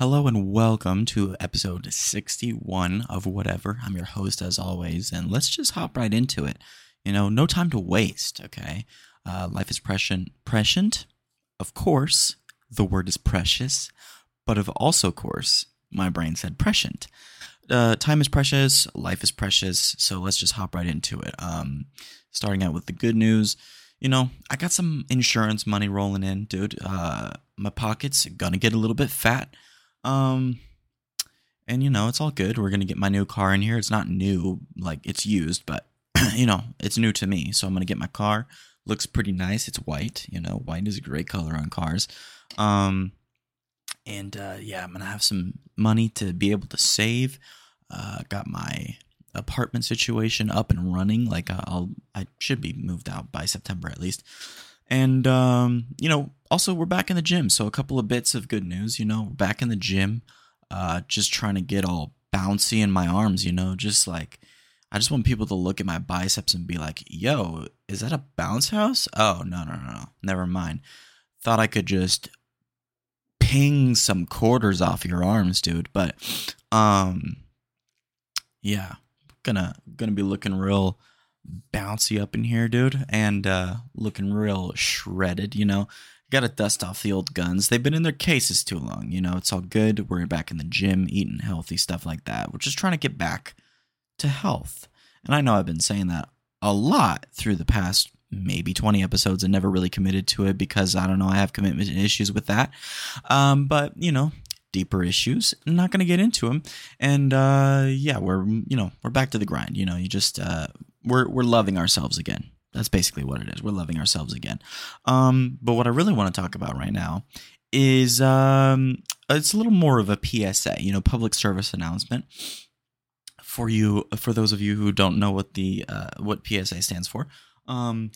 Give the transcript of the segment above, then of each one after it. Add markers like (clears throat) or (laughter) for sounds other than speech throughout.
Hello and welcome to episode 61 of Whatever. I'm your host as always, and let's just hop right into it. You know, no time to waste, okay? Uh, life is prescient, prescient, of course. The word is precious, but of also course, my brain said prescient. Uh, time is precious, life is precious, so let's just hop right into it. Um, starting out with the good news, you know, I got some insurance money rolling in, dude. Uh, my pockets are gonna get a little bit fat. Um, and you know, it's all good. We're gonna get my new car in here. It's not new, like it's used, but (clears throat) you know, it's new to me. So I'm gonna get my car. Looks pretty nice. It's white. You know, white is a great color on cars. Um, and uh, yeah, I'm gonna have some money to be able to save. Uh, got my apartment situation up and running. Like uh, I'll, I should be moved out by September at least. And um, you know, also we're back in the gym. So a couple of bits of good news. You know, we're back in the gym. Uh, just trying to get all bouncy in my arms. You know, just like I just want people to look at my biceps and be like, "Yo, is that a bounce house?" Oh no, no, no, no. Never mind. Thought I could just ping some quarters off your arms, dude. But um, yeah, gonna gonna be looking real bouncy up in here, dude, and uh, looking real shredded. You know, got to dust off the old guns. They've been in their cases too long. You know, it's all good. We're back in the gym, eating healthy stuff like that. We're just trying to get back to health. And I know I've been saying that a lot through the past maybe 20 episodes and never really committed to it because I don't know, I have commitment issues with that. Um, but, you know, deeper issues. I'm not going to get into them. And uh, yeah, we're you know we're back to the grind. You know, you just uh, we're we're loving ourselves again. That's basically what it is. We're loving ourselves again. Um, but what I really want to talk about right now is um, it's a little more of a PSA. You know, public service announcement for you for those of you who don't know what the uh, what PSA stands for. Um,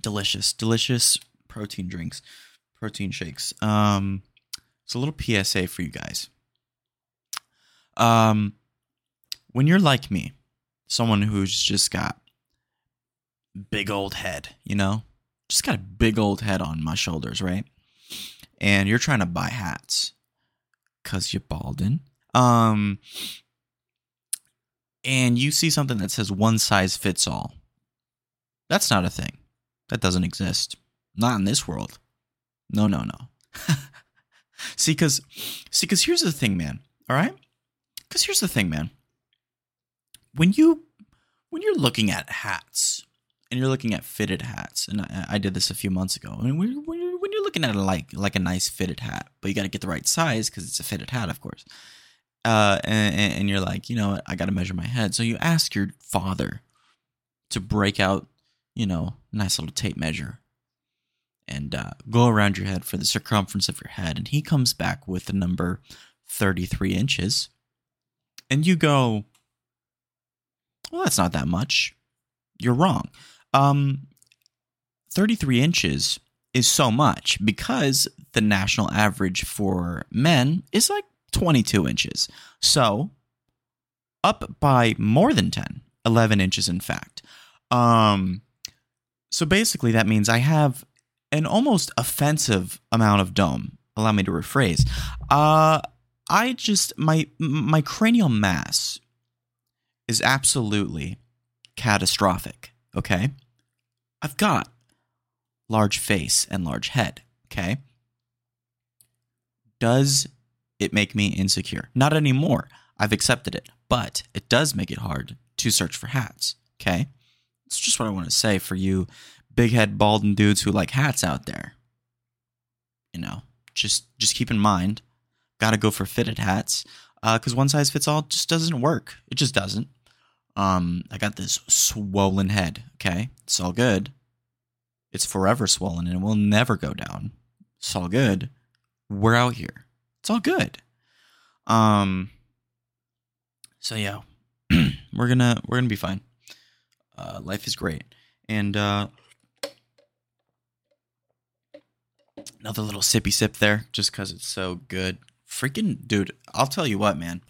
delicious, delicious protein drinks protein shakes. Um, it's a little PSA for you guys. Um, when you're like me, someone who's just got big old head, you know, just got a big old head on my shoulders, right? And you're trying to buy hats because you're balding. Um, and you see something that says one size fits all. That's not a thing. That doesn't exist. Not in this world. No, no, no. (laughs) see, because see, because here's the thing, man. All right, because here's the thing, man. When you when you're looking at hats and you're looking at fitted hats, and I, I did this a few months ago, and when you're, when when you're looking at a, like like a nice fitted hat, but you got to get the right size because it's a fitted hat, of course. Uh, and, and you're like, you know, what, I got to measure my head. So you ask your father to break out, you know, a nice little tape measure and uh, go around your head for the circumference of your head. And he comes back with the number 33 inches. And you go, well, that's not that much. You're wrong. Um, 33 inches is so much because the national average for men is like 22 inches. So, up by more than 10, 11 inches, in fact. Um, so basically, that means I have an almost offensive amount of dome. Allow me to rephrase. Uh, I just my my cranial mass is absolutely catastrophic. Okay, I've got large face and large head. Okay, does it make me insecure? Not anymore. I've accepted it, but it does make it hard to search for hats. Okay, it's just what I want to say for you big head balding dudes who like hats out there. You know, just just keep in mind, gotta go for fitted hats because uh, one size fits all just doesn't work. It just doesn't. Um, I got this swollen head. Okay, it's all good. It's forever swollen and it will never go down. It's all good. We're out here. It's all good. Um. So yeah, (clears throat) we're gonna we're gonna be fine. Uh, life is great, and uh, Another little sippy sip there, just because it's so good. Freaking dude, I'll tell you what, man.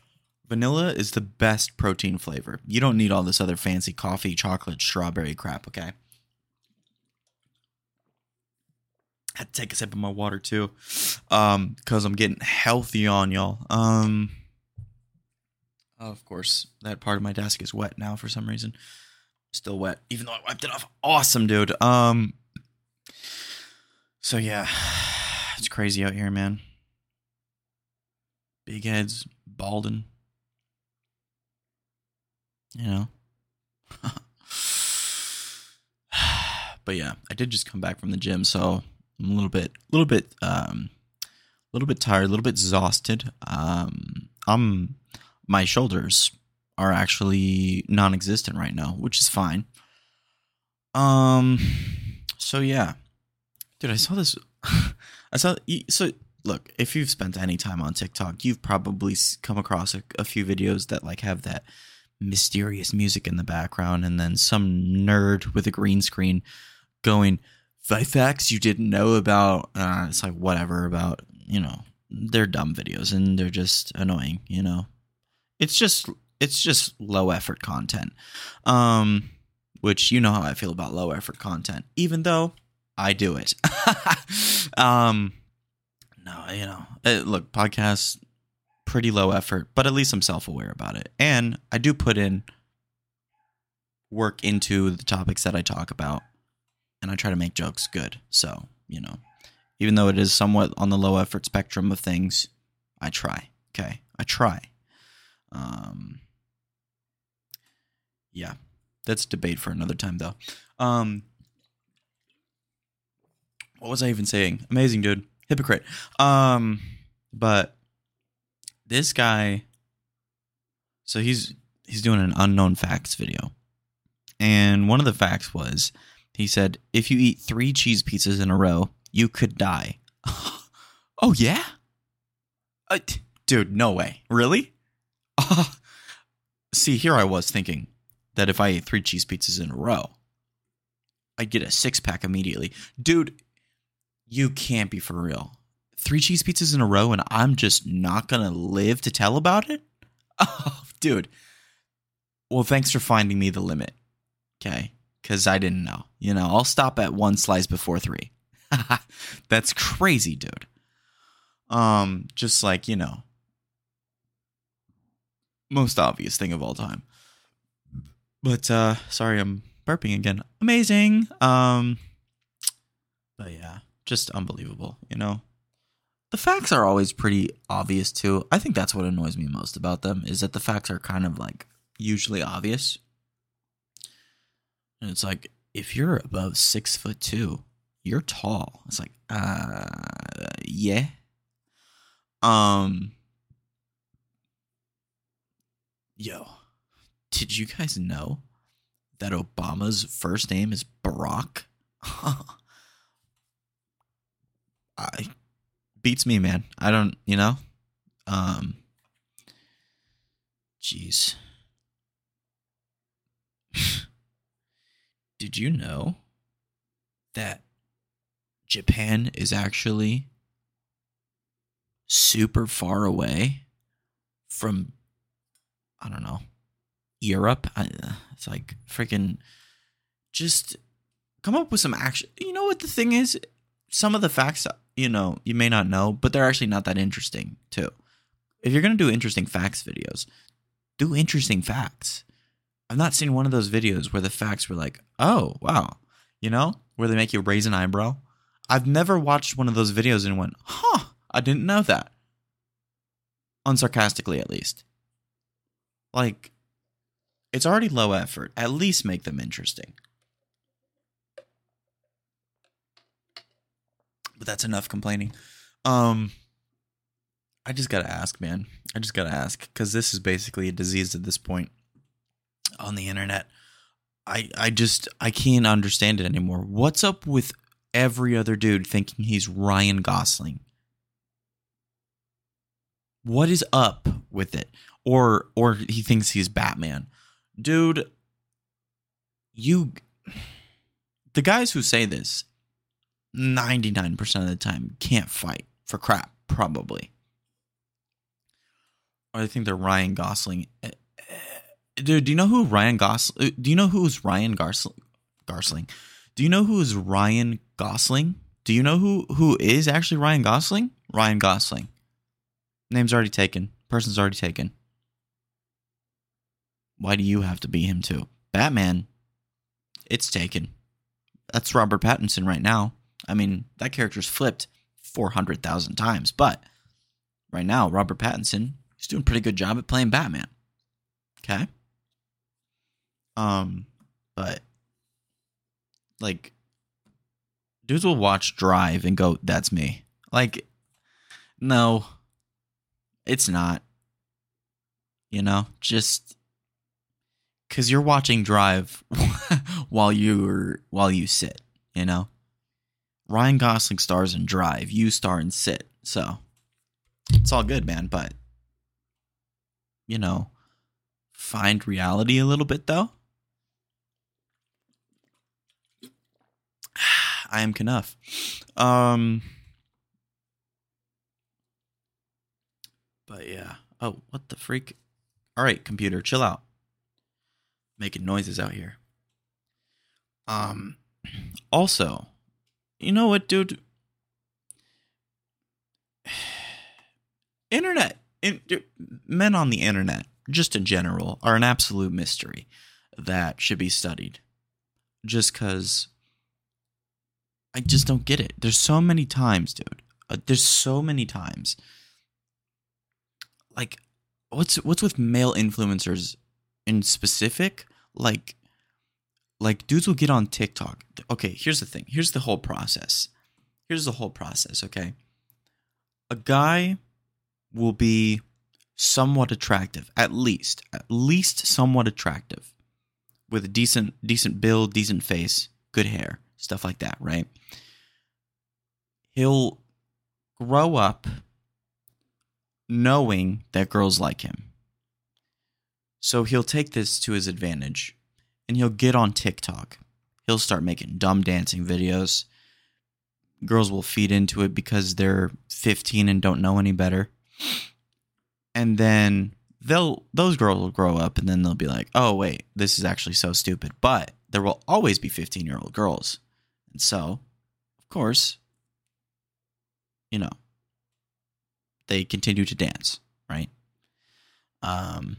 Vanilla is the best protein flavor. You don't need all this other fancy coffee, chocolate, strawberry crap, okay? I had to take a sip of my water too, um, because I'm getting healthy on y'all. Um, of course, that part of my desk is wet now for some reason. Still wet, even though I wiped it off. Awesome, dude. Um, so yeah, (sighs) it's crazy out here, man. Big heads, balding. You know. (sighs) but yeah, I did just come back from the gym, so I'm a little bit, a little bit, um, a little bit tired, a little bit exhausted. Um, I'm my shoulders are actually non-existent right now, which is fine. Um, so yeah, dude, I saw this. (laughs) I saw so. Look, if you've spent any time on TikTok, you've probably come across a, a few videos that like have that mysterious music in the background, and then some nerd with a green screen going five facts you didn't know about. Uh, it's like whatever about you know they're dumb videos and they're just annoying. You know, it's just it's just low effort content. Um, which you know how I feel about low effort content, even though I do it. (laughs) um, no, you know, it, look, podcasts pretty low effort, but at least I'm self aware about it, and I do put in work into the topics that I talk about, and I try to make jokes good. So you know, even though it is somewhat on the low effort spectrum of things, I try. Okay, I try. Um, yeah, that's debate for another time, though. Um, what was I even saying? Amazing, dude. Hypocrite. Um, but this guy, so he's he's doing an unknown facts video, and one of the facts was he said if you eat three cheese pizzas in a row, you could die. (laughs) oh yeah, uh, dude, no way, really? (laughs) See, here I was thinking that if I ate three cheese pizzas in a row, I'd get a six pack immediately. Dude, you can't be for real. Three cheese pizzas in a row, and I'm just not gonna live to tell about it? (laughs) Oh, dude. Well, thanks for finding me the limit. Okay. Because I didn't know. You know, I'll stop at one slice before three. (laughs) That's crazy, dude. Um, just like, you know, most obvious thing of all time. But uh sorry, I'm burping again. Amazing. Um but yeah, just unbelievable, you know. The facts are always pretty obvious too. I think that's what annoys me most about them is that the facts are kind of like usually obvious. And it's like if you're above six foot two, you're tall. It's like, uh yeah. Um Yo, did you guys know that Obama's first name is Barack? (laughs) I beats me, man. I don't, you know. Um jeez. (sighs) Did you know that Japan is actually super far away from I don't know, Europe. I, it's like freaking just come up with some action. You know what the thing is? Some of the facts, you know, you may not know, but they're actually not that interesting too. If you're gonna do interesting facts videos, do interesting facts. I've not seen one of those videos where the facts were like, oh wow, you know, where they make you raise an eyebrow. I've never watched one of those videos and went, huh, I didn't know that. Unsarcastically, at least. Like, it's already low effort. At least make them interesting. But that's enough complaining. Um, I just gotta ask, man. I just gotta ask because this is basically a disease at this point on the internet. I I just I can't understand it anymore. What's up with every other dude thinking he's Ryan Gosling? What is up with it? Or or he thinks he's Batman. Dude, you (sighs) the guys who say this 99% of the time can't fight for crap probably. I think they're Ryan Gosling. Eh, eh, dude, do you know who Ryan Gosling? Do you know who's Ryan Gosling? Gosling? Do you know who is Ryan Gosling? Do you know who who is actually Ryan Gosling? Ryan Gosling. Name's already taken. Person's already taken. Why do you have to be him too? Batman. It's taken. That's Robert Pattinson right now. I mean, that character's flipped 400,000 times, but right now, Robert Pattinson is doing a pretty good job at playing Batman. Okay? Um, but like dudes will watch Drive and go, "That's me." Like, no, it's not. You know, just because you're watching Drive (laughs) while you're while you sit. You know, Ryan Gosling stars in Drive, you star in Sit, so it's all good, man. But you know, find reality a little bit though. (sighs) I am Kenough. Um, but yeah. Oh, what the freak? All right, computer, chill out. Making noises out here. Um, (clears throat) also, you know what, dude? (sighs) Internet, in, men on the internet, just in general, are an absolute mystery that should be studied. Just because I just don't get it. There's so many times, dude. Uh, there's so many times. Like, what's what's with male influencers in specific? Like, like dudes will get on TikTok. Okay, here's the thing. Here's the whole process. Here's the whole process. Okay, a guy will be somewhat attractive, at least, at least somewhat attractive, with a decent decent build, decent face, good hair stuff like that, right? He'll grow up knowing that girls like him. So he'll take this to his advantage and he'll get on TikTok. He'll start making dumb dancing videos. Girls will feed into it because they're 15 and don't know any better. And then they'll those girls will grow up and then they'll be like, "Oh wait, this is actually so stupid." But there will always be 15-year-old girls and so, of course, you know, they continue to dance, right? Um,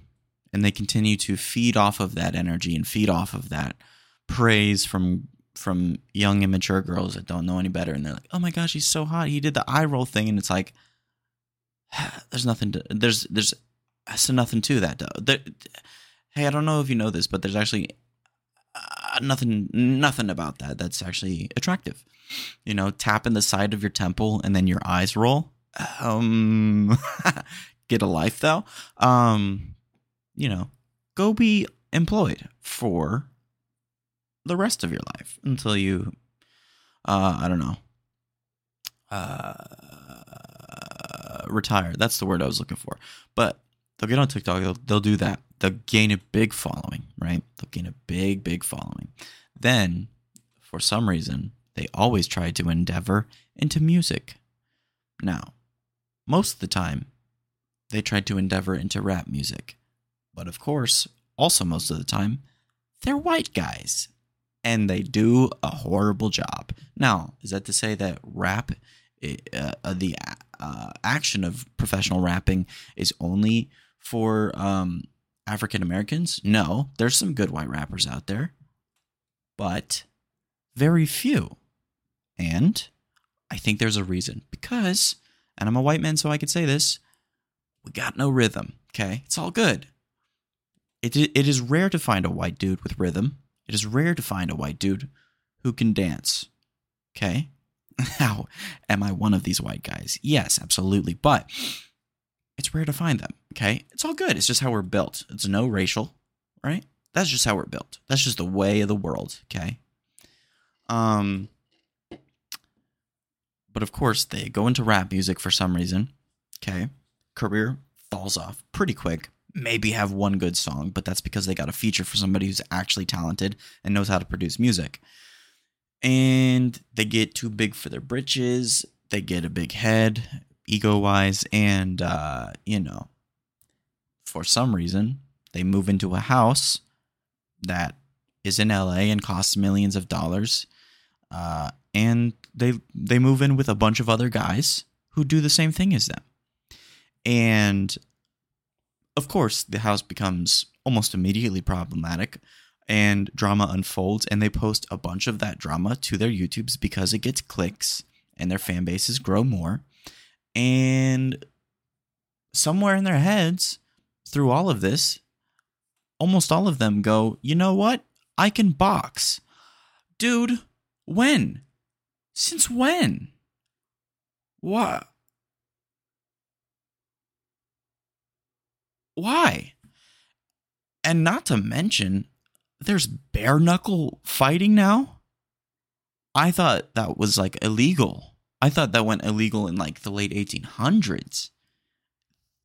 and they continue to feed off of that energy and feed off of that praise from from young immature girls that don't know any better. And they're like oh my gosh he's so hot. He did the eye roll thing. And it's like (sighs) there's nothing to there's there's there's nothing to that though. There, hey i don't know if you know this but there's actually uh, nothing nothing about that that's actually attractive. You know tapping the side of your temple and then your eyes roll. Um (laughs) get a life though. Um you know go be employed for the rest of your life until you uh i don't know uh retire that's the word i was looking for but they'll get on tiktok they'll, they'll do that they'll gain a big following, right? They'll gain a big, big following. Then, for some reason, they always try to endeavor into music. Now, most of the time, they try to endeavor into rap music. But of course, also most of the time, they're white guys. And they do a horrible job. Now, is that to say that rap, uh, uh, the uh, action of professional rapping, is only for um, African Americans? No, there's some good white rappers out there, but very few. And I think there's a reason because, and I'm a white man, so I could say this we got no rhythm, okay? It's all good. It, it is rare to find a white dude with rhythm. It is rare to find a white dude who can dance, okay? (laughs) How am I one of these white guys? Yes, absolutely. But it's rare to find them. Okay. It's all good. It's just how we're built. It's no racial, right? That's just how we're built. That's just the way of the world. Okay. Um, but of course, they go into rap music for some reason. Okay. Career falls off pretty quick. Maybe have one good song, but that's because they got a feature for somebody who's actually talented and knows how to produce music. And they get too big for their britches. They get a big head ego wise, and uh, you know, for some reason, they move into a house that is in LA and costs millions of dollars. uh, and they they move in with a bunch of other guys who do the same thing as them, and of course the house becomes almost immediately problematic and drama unfolds and they post a bunch of that drama to their YouTubes because it gets clicks and their fan bases grow more. And somewhere in their heads through all of this almost all of them go you know what? I can box. Dude when? Since when? What why and not to mention there's bare knuckle fighting now. I thought that was like illegal. I thought that went illegal in like the late 1800s.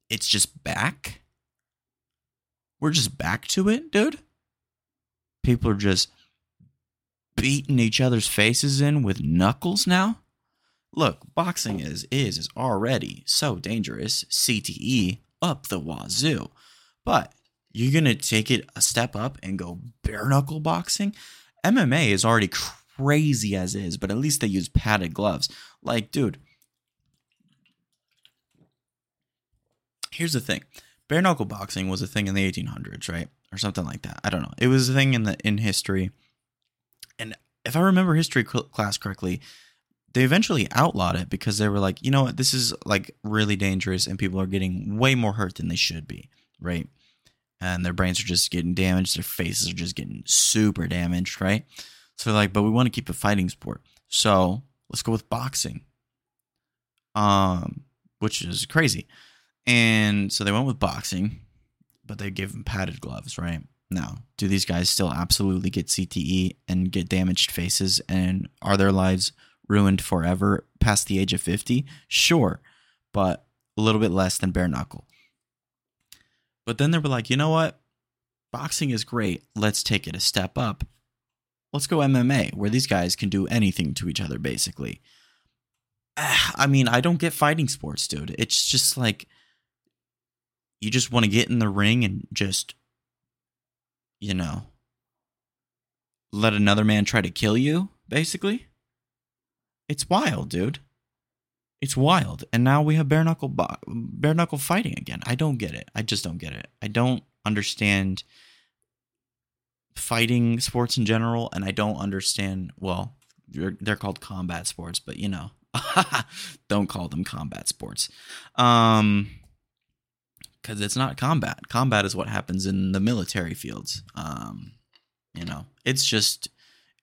It's just back. We're just back to it, dude. People are just beating each other's faces in with knuckles now. Look, boxing is is is already so dangerous. CTE up the wazoo. But you're going to take it a step up and go bare knuckle boxing. MMA is already crazy as is, but at least they use padded gloves. Like, dude, here's the thing bare knuckle boxing was a thing in the 1800s, right? Or something like that. I don't know. It was a thing in the in history. And if I remember history class correctly, they eventually outlawed it because they were like, you know what, this is like really dangerous and people are getting way more hurt than they should be, right? and their brains are just getting damaged, their faces are just getting super damaged, right? So they're like, but we want to keep a fighting sport. So let's go with boxing. Um, which is crazy. And so they went with boxing, but they gave them padded gloves, right? Now, do these guys still absolutely get CTE and get damaged faces and are their lives ruined forever past the age of 50? Sure, but a little bit less than bare knuckle. But then they were like, you know what? Boxing is great. Let's take it a step up. Let's go MMA, where these guys can do anything to each other, basically. Ah, I mean, I don't get fighting sports, dude. It's just like you just want to get in the ring and just, you know, let another man try to kill you, basically. It's wild, dude. It's wild. And now we have bare knuckle bo- bare knuckle fighting again. I don't get it. I just don't get it. I don't understand fighting sports in general and I don't understand well, they're, called combat sports, but you know, (laughs) don't call them combat sports. Um cuz it's not combat. Combat is what happens in the military fields. Um you know, it's just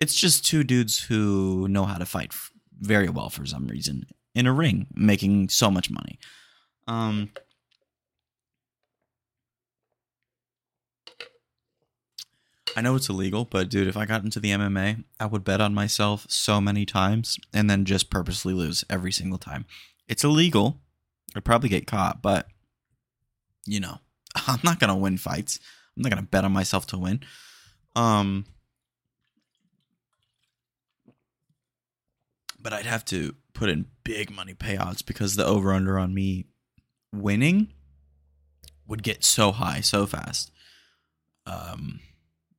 it's just two dudes who know how to fight very well for some reason in a ring making so much money. Um, I know it's illegal, but dude, if I got into the MMA, I would bet on myself so many times and then just purposely lose every single time. It's illegal. I'd probably get caught, but you know, (laughs) I'm not gonna win fights. I'm not gonna bet on myself to win. Um, but I'd have to put in big money payouts because the over under on me winning would get so high so fast. Um,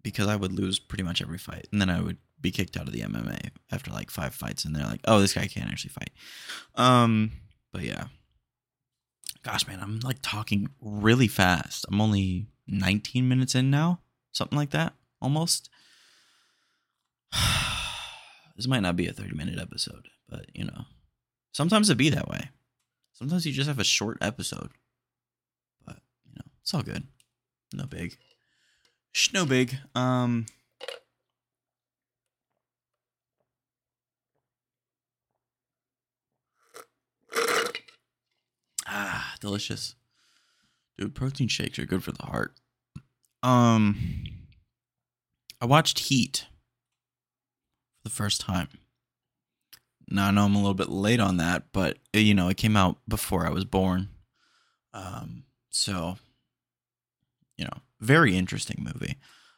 because I would lose pretty much every fight, and then I would be kicked out of the MMA after like five fights, and they're like, "Oh, this guy can't actually fight." Um, but yeah, gosh, man, I'm like talking really fast. I'm only 19 minutes in now, something like that, almost. (sighs) this might not be a 30 minute episode. But, you know, sometimes it be that way. Sometimes you just have a short episode. But, you know, it's all good. No big. No big. Um, Ah, delicious. Dude, protein shakes are good for the heart. Um I watched Heat the first time. Now I know I'm a little bit late on that, but uh, you know, it came out before I was born. Um, so you know, very interesting movie.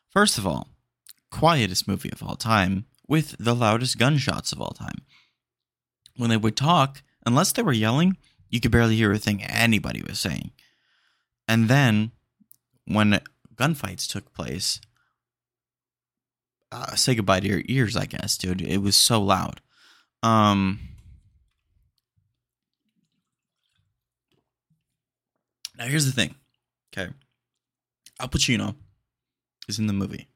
First of all, quietest movie of all time with the loudest gunshots of all time. When they would talk, unless they were yelling, you could barely hear a thing anybody was saying. And then when gunfights took place, uh, say goodbye to your ears, I guess, dude. It was so loud. Um, now here's the thing. Okay, Al Pacino is in the movie.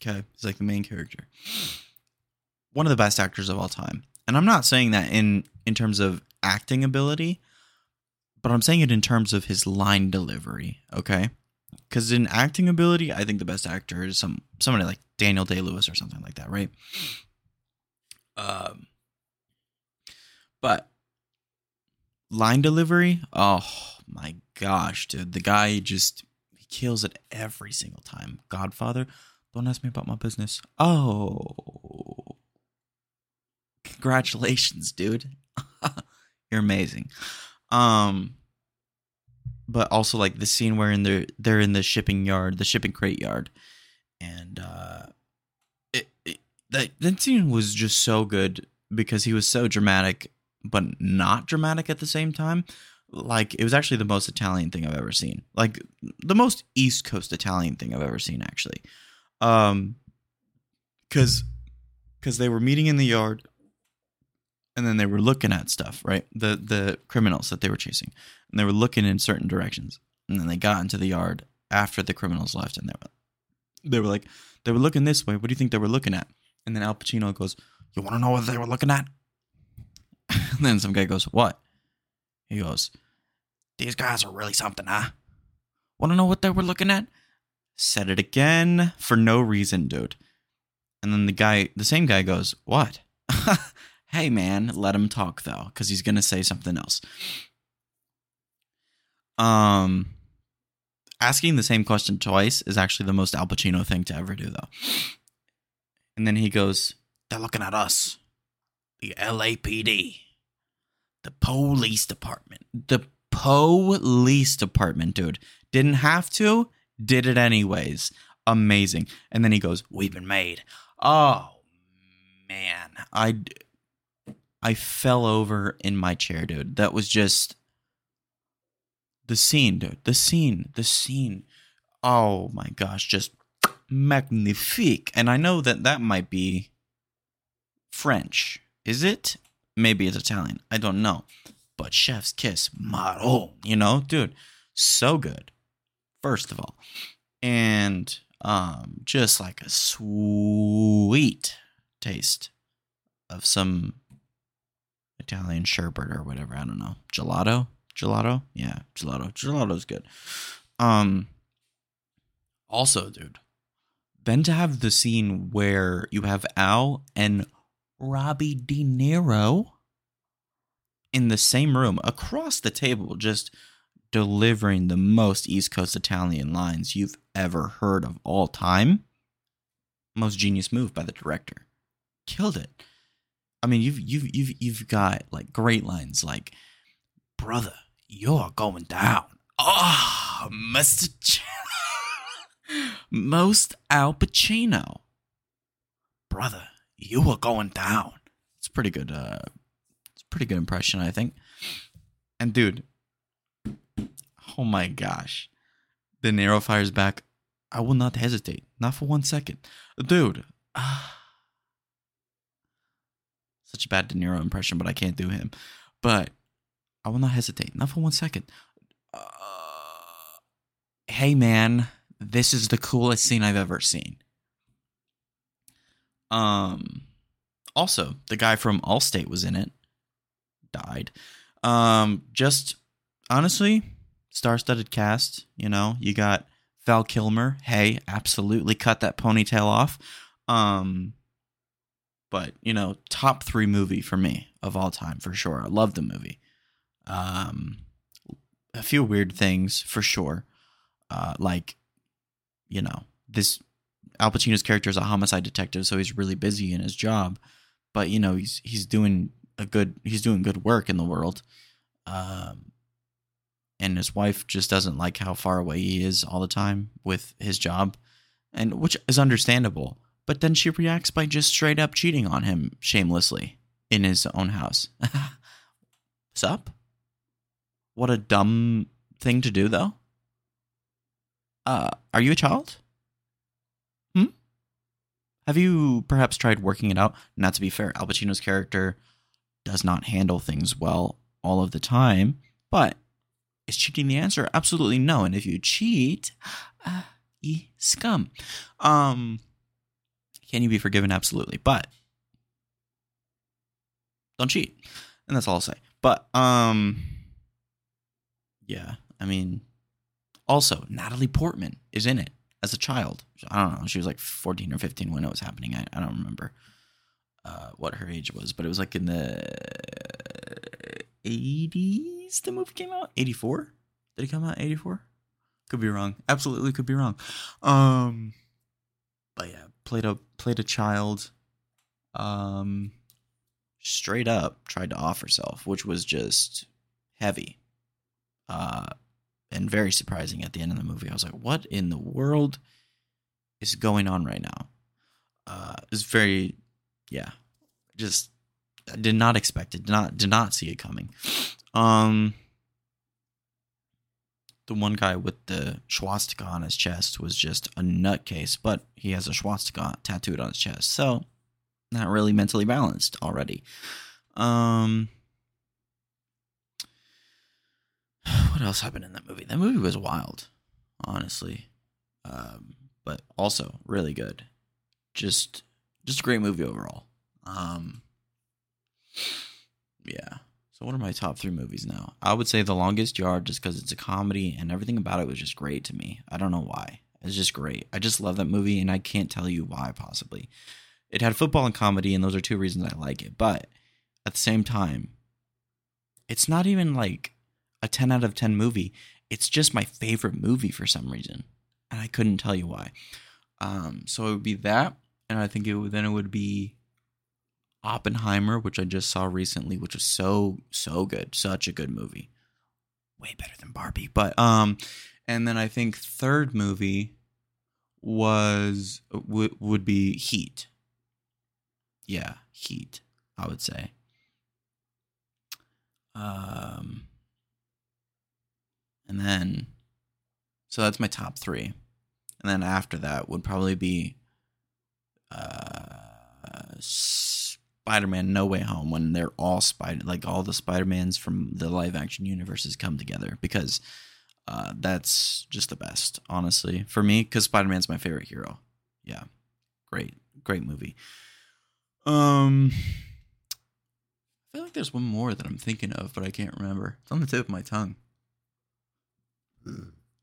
Okay, he's like the main character. One of the best actors of all time, and I'm not saying that in in terms of acting ability, but I'm saying it in terms of his line delivery. Okay, because in acting ability, I think the best actor is some somebody like Daniel Day Lewis or something like that, right? Um, but line delivery, oh my gosh, dude, the guy just he kills it every single time. Godfather, don't ask me about my business. Oh, congratulations, dude, (laughs) you're amazing. Um, but also like the scene where in they're they're in the shipping yard, the shipping crate yard, and uh, it, it that that scene was just so good because he was so dramatic, but not dramatic at the same time. Like it was actually the most Italian thing I've ever seen, like the most East Coast Italian thing I've ever seen, actually. Um, because because they were meeting in the yard and then they were looking at stuff, right? The the criminals that they were chasing, and they were looking in certain directions, and then they got into the yard after the criminals left, and they were they were like they were looking this way. What do you think they were looking at? And then Al Pacino goes, "You want to know what they were looking at?" (laughs) and then some guy goes, "What?" He goes, "These guys are really something, huh? Want to know what they were looking at?" Said it again for no reason, dude. And then the guy, the same guy goes, "What?" (laughs) hey man, let him talk though, because he's gonna say something else. Um, asking the same question twice is actually the most Al Pacino thing to ever do, though. And then he goes, "They're looking at us, the LAPD, the police department, the police department, dude. Didn't have to, did it anyways. Amazing." And then he goes, "We've been made." Oh man, I I fell over in my chair, dude. That was just the scene, dude. The scene, the scene. Oh my gosh, just magnifique. And I know that that might be French. Is it? Maybe it's Italian. I don't know. But chef's kiss, Maro, you know, dude, so good. First of all. And um just like a sweet taste of some Italian sherbet or whatever. I don't know. Gelato? Gelato? Yeah, gelato. Gelato's good. Um also, dude, then to have the scene where you have Al and Robbie De Niro in the same room across the table just delivering the most East Coast Italian lines you've ever heard of all time. Most genius move by the director. Killed it. I mean, you've you've you've you've got like great lines like, "Brother, you're going down." Oh, Mister Ch- most Al Pacino. Brother, you are going down. It's pretty good. Uh, it's pretty good impression, I think. And dude, oh my gosh, De Niro fires back. I will not hesitate, not for one second, dude. Ah such a bad De Niro impression, but I can't do him. But I will not hesitate, not for one second. Uh, hey, man, this is the coolest scene I've ever seen. Um, also, the guy from Allstate was in it. Died. Um, just honestly, star-studded cast. You know, you got Val Kilmer. Hey, absolutely cut that ponytail off. Um, but you know, top three movie for me of all time for sure. I love the movie. Um, a few weird things for sure, uh, like you know this Al Pacino's character is a homicide detective, so he's really busy in his job, but you know he's he's doing a good he's doing good work in the world. Um, and his wife just doesn't like how far away he is all the time with his job, and which is understandable but then she reacts by just straight up cheating on him shamelessly in his own house. (laughs) Sup? What a dumb thing to do, though. Uh, are you a child? Hmm? Have you perhaps tried working it out? Not to be fair, Al Pacino's character does not handle things well all of the time, but is cheating the answer? Absolutely no. And if you cheat, uh, ye scum. Um, can you be forgiven? Absolutely. But don't cheat. And that's all I'll say. But um yeah, I mean also Natalie Portman is in it as a child. I don't know. She was like 14 or 15 when it was happening. I, I don't remember uh, what her age was, but it was like in the 80s the movie came out. 84? Did it come out 84? Could be wrong. Absolutely could be wrong. Um but yeah, played a played a child um straight up tried to off herself, which was just heavy. Uh and very surprising at the end of the movie. I was like, what in the world is going on right now? Uh it's very yeah. Just I did not expect it. Did not did not see it coming. Um the one guy with the swastika on his chest was just a nutcase, but he has a swastika tattooed on his chest. So not really mentally balanced already. Um, what else happened in that movie? That movie was wild, honestly, um, but also really good. Just, just a great movie overall. Um, yeah. So what are my top three movies now? I would say The Longest Yard, just because it's a comedy and everything about it was just great to me. I don't know why. It's just great. I just love that movie, and I can't tell you why possibly. It had football and comedy, and those are two reasons I like it. But at the same time, it's not even like a 10 out of 10 movie. It's just my favorite movie for some reason. And I couldn't tell you why. Um, so it would be that. And I think it would, then it would be Oppenheimer, which I just saw recently, which was so, so good. Such a good movie. Way better than Barbie. But, um, and then I think third movie was, w- would be Heat yeah, Heat, I would say. Um, and then, so that's my top three. And then after that would probably be uh, Spider Man No Way Home when they're all Spider, like all the Spider Mans from the live action universes come together because uh, that's just the best, honestly, for me, because Spider Man's my favorite hero. Yeah, great, great movie. Um, I feel like there's one more that I'm thinking of, but I can't remember. It's on the tip of my tongue.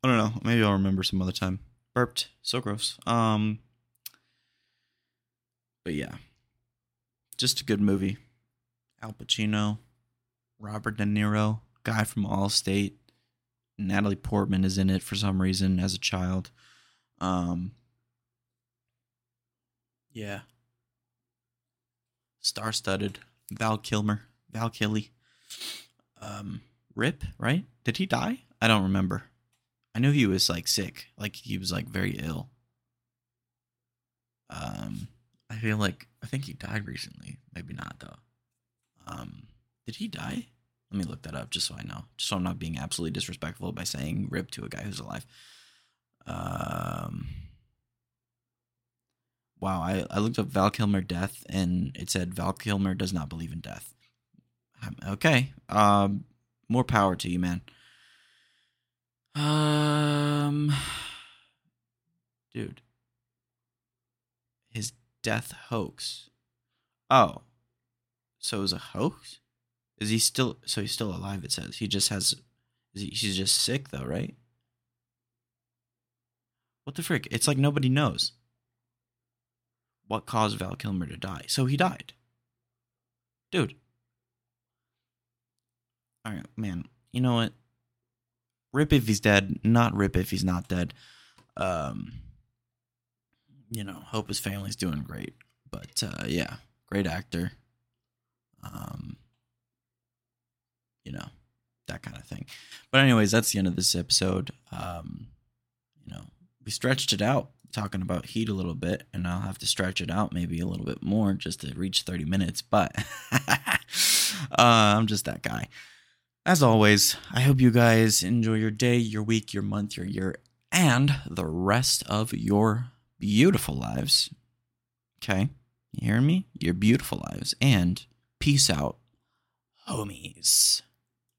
I don't know. Maybe I'll remember some other time. Burped. So gross. Um, but yeah, just a good movie. Al Pacino, Robert De Niro, guy from Allstate. Natalie Portman is in it for some reason as a child. Um, yeah, star studded. Val Kilmer, Val Killy. Um, Rip, right? Did he die? I don't remember. I knew he was like sick, like he was like very ill. Um, I feel like I think he died recently. Maybe not though. Um, did he die? Let me look that up just so I know, just so I'm not being absolutely disrespectful by saying "rip" to a guy who's alive. Um, wow, I, I looked up Val Kilmer death and it said Val Kilmer does not believe in death. Um, okay. Um, more power to you, man. Um, dude, his death hoax. Oh, so it was a hoax? Is he still? So he's still alive? It says he just has. Is he, he's just sick though, right? What the frick? It's like nobody knows what caused Val Kilmer to die. So he died. Dude. All right, man. You know what? Rip if he's dead, not rip if he's not dead. Um you know, hope his family's doing great. But uh yeah, great actor. Um you know, that kind of thing. But anyways, that's the end of this episode. Um you know, we stretched it out talking about heat a little bit, and I'll have to stretch it out maybe a little bit more just to reach 30 minutes. But (laughs) uh, I'm just that guy. As always, I hope you guys enjoy your day, your week, your month, your year, and the rest of your beautiful lives. Okay? You hear me? Your beautiful lives. And peace out, homies.